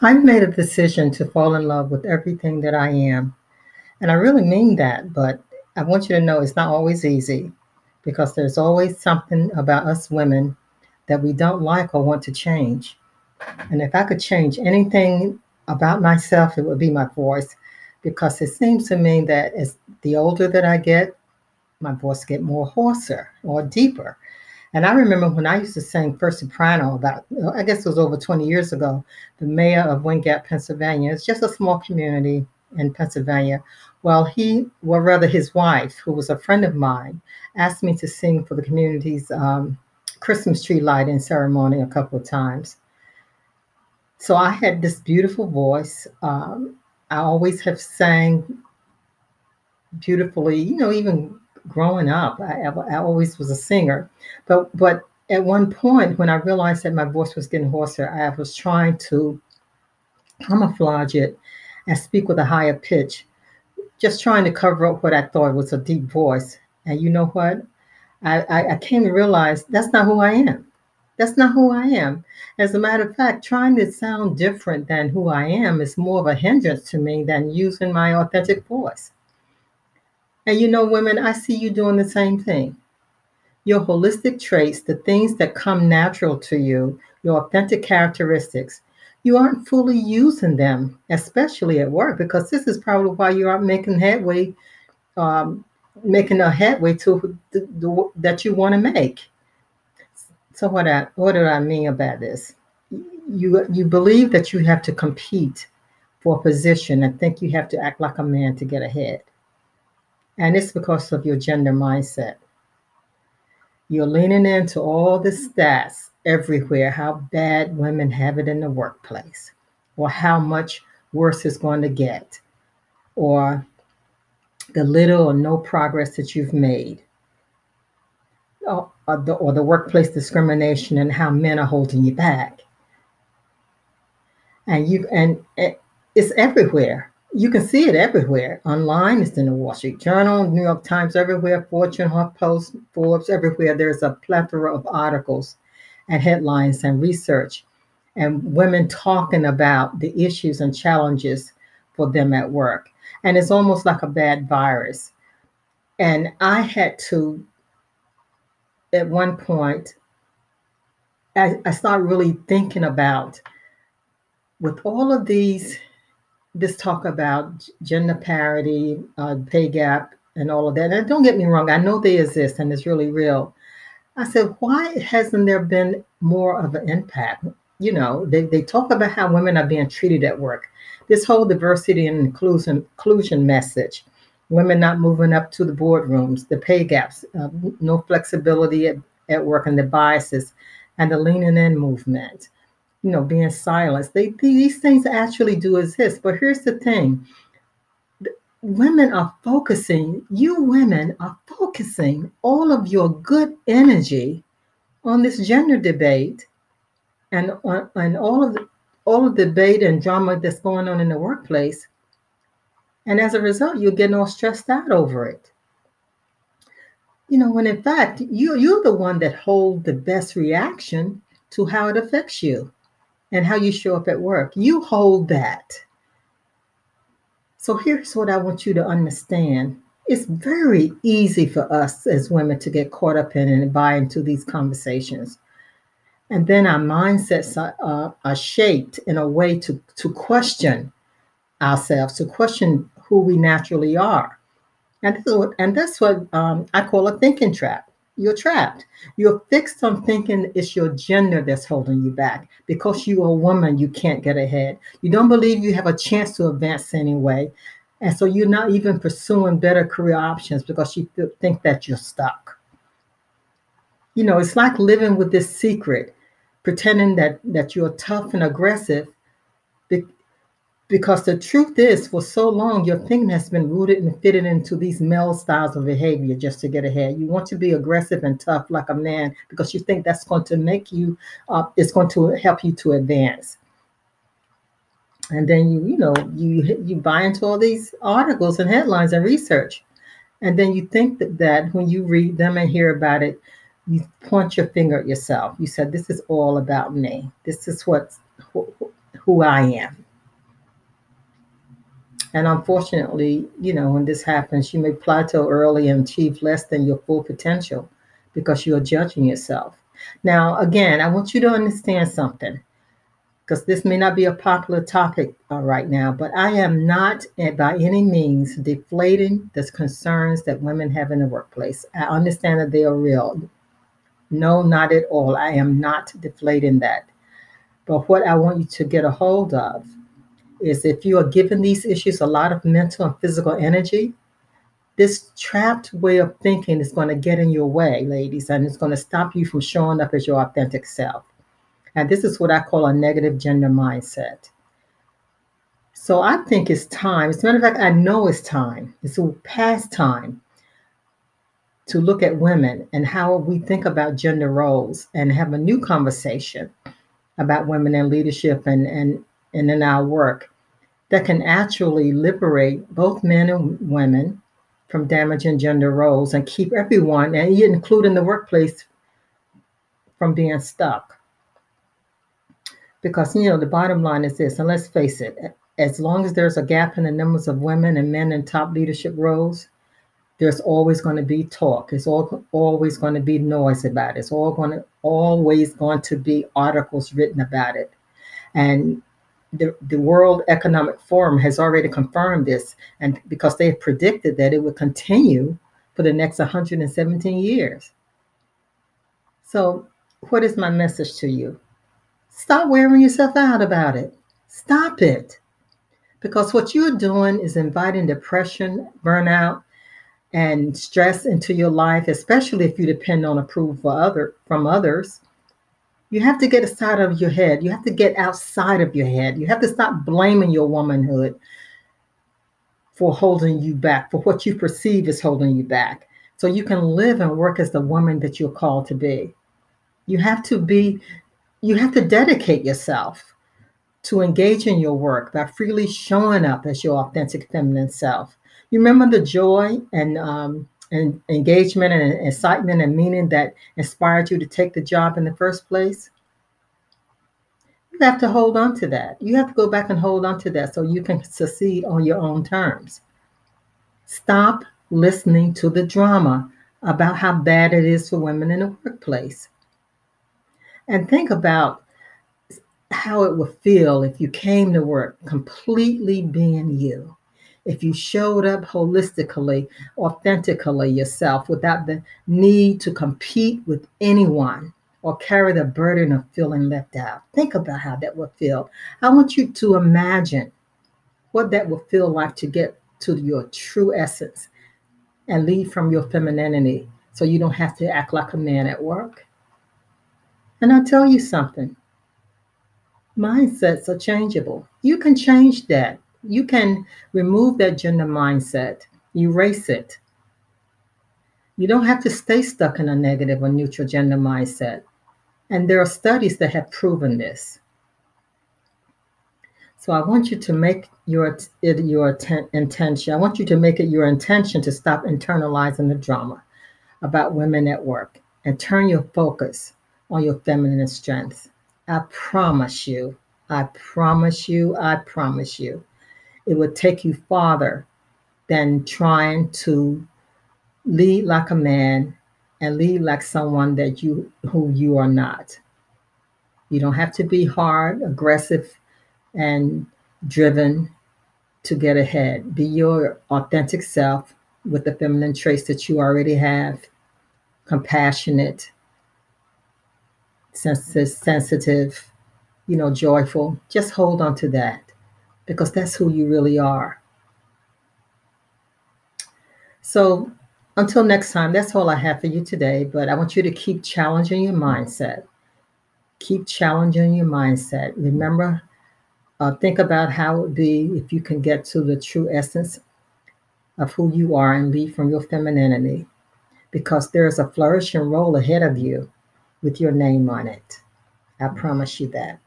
I've made a decision to fall in love with everything that I am. And I really mean that, but I want you to know it's not always easy because there's always something about us women that we don't like or want to change. And if I could change anything about myself, it would be my voice because it seems to me that as the older that I get, my voice get more hoarser or deeper. And I remember when I used to sing first soprano about, I guess it was over 20 years ago, the mayor of Wind Gap, Pennsylvania, it's just a small community in Pennsylvania. Well, he, or rather his wife, who was a friend of mine, asked me to sing for the community's um, Christmas tree lighting ceremony a couple of times. So I had this beautiful voice. Um, I always have sang beautifully, you know, even growing up. I, I always was a singer. But, but at one point, when I realized that my voice was getting hoarser, I was trying to camouflage it and speak with a higher pitch, just trying to cover up what I thought was a deep voice. And you know what? I, I, I came to realize that's not who I am. That's not who I am. As a matter of fact, trying to sound different than who I am is more of a hindrance to me than using my authentic voice. And you know, women, I see you doing the same thing. Your holistic traits, the things that come natural to you, your authentic characteristics, you aren't fully using them, especially at work, because this is probably why you aren't making headway, um, making a headway to the, the, that you want to make. So what I what do I mean about this? You you believe that you have to compete for a position and think you have to act like a man to get ahead. And it's because of your gender mindset. You're leaning into all the stats everywhere how bad women have it in the workplace, or how much worse it's going to get, or the little or no progress that you've made, or, or, the, or the workplace discrimination and how men are holding you back. And you and it's everywhere you can see it everywhere online. It's in the Wall Street Journal, New York Times, everywhere, Fortune, HuffPost, Forbes, everywhere. There's a plethora of articles and headlines and research and women talking about the issues and challenges for them at work. And it's almost like a bad virus. And I had to, at one point, I, I started really thinking about with all of these this talk about gender parity, uh, pay gap, and all of that. And don't get me wrong, I know they exist and it's really real. I said, why hasn't there been more of an impact? You know, they, they talk about how women are being treated at work. This whole diversity and inclusion, inclusion message, women not moving up to the boardrooms, the pay gaps, uh, no flexibility at, at work, and the biases, and the leaning in movement you know, being silenced. They, these things actually do exist. But here's the thing women are focusing, you women are focusing all of your good energy on this gender debate and, on, and all of the all of the debate and drama that's going on in the workplace. And as a result, you're getting all stressed out over it. You know, when in fact, you, you're the one that hold the best reaction to how it affects you and how you show up at work. You hold that. So here's what I want you to understand. It's very easy for us as women to get caught up in and buy into these conversations. And then our mindsets are, uh, are shaped in a way to, to question ourselves, to question who we naturally are. And, and that's what um, I call a thinking trap you're trapped. You're fixed on thinking it's your gender that's holding you back. Because you're a woman, you can't get ahead. You don't believe you have a chance to advance anyway. And so you're not even pursuing better career options because you think that you're stuck. You know, it's like living with this secret, pretending that, that you're tough and aggressive because the truth is, for so long, your thinking has been rooted and fitted into these male styles of behavior just to get ahead. You want to be aggressive and tough like a man because you think that's going to make you, uh, it's going to help you to advance. And then you, you know, you you buy into all these articles and headlines and research, and then you think that, that when you read them and hear about it, you point your finger at yourself. You said, "This is all about me. This is what's who I am. And unfortunately, you know, when this happens, you may plateau early and achieve less than your full potential because you're judging yourself. Now, again, I want you to understand something because this may not be a popular topic uh, right now, but I am not uh, by any means deflating the concerns that women have in the workplace. I understand that they are real. No, not at all. I am not deflating that. But what I want you to get a hold of is if you are giving these issues a lot of mental and physical energy, this trapped way of thinking is going to get in your way, ladies, and it's going to stop you from showing up as your authentic self. And this is what I call a negative gender mindset. So I think it's time. As a matter of fact, I know it's time. It's past time to look at women and how we think about gender roles and have a new conversation about women in leadership and, and, and in our work that can actually liberate both men and women from damaging gender roles and keep everyone, and including the workplace, from being stuck. Because, you know, the bottom line is this, and let's face it, as long as there's a gap in the numbers of women and men in top leadership roles, there's always going to be talk. It's all, always going to be noise about it. It's all going to always going to be articles written about it. And the, the World Economic Forum has already confirmed this, and because they have predicted that it would continue for the next 117 years. So, what is my message to you? Stop wearing yourself out about it. Stop it. Because what you're doing is inviting depression, burnout, and stress into your life, especially if you depend on approval other, from others you have to get outside of your head. You have to get outside of your head. You have to stop blaming your womanhood for holding you back, for what you perceive is holding you back. So you can live and work as the woman that you're called to be. You have to be, you have to dedicate yourself to engage in your work by freely showing up as your authentic feminine self. You remember the joy and um, and engagement and excitement and meaning that inspired you to take the job in the first place? You have to hold on to that. You have to go back and hold on to that so you can succeed on your own terms. Stop listening to the drama about how bad it is for women in the workplace. And think about how it would feel if you came to work completely being you if you showed up holistically, authentically yourself without the need to compete with anyone or carry the burden of feeling left out. Think about how that would feel. I want you to imagine what that would feel like to get to your true essence and lead from your femininity so you don't have to act like a man at work. And I'll tell you something mindsets are changeable. You can change that you can remove that gender mindset, erase it. You don't have to stay stuck in a negative or neutral gender mindset. And there are studies that have proven this. So I want you to make your it your intention. I want you to make it your intention to stop internalizing the drama about women at work and turn your focus on your feminine strengths. I promise you, I promise you, I promise you, it would take you farther than trying to lead like a man and lead like someone that you who you are not. You don't have to be hard, aggressive, and driven to get ahead. Be your authentic self with the feminine traits that you already have compassionate, sensitive, sensitive, you know, joyful. Just hold on to that because that's who you really are. So, until next time, that's all I have for you today. But I want you to keep challenging your mindset. Keep challenging your mindset. Remember, uh, think about how it would be if you can get to the true essence of who you are and lead from your femininity, because there's a flourishing role ahead of you with your name on it. I promise you that.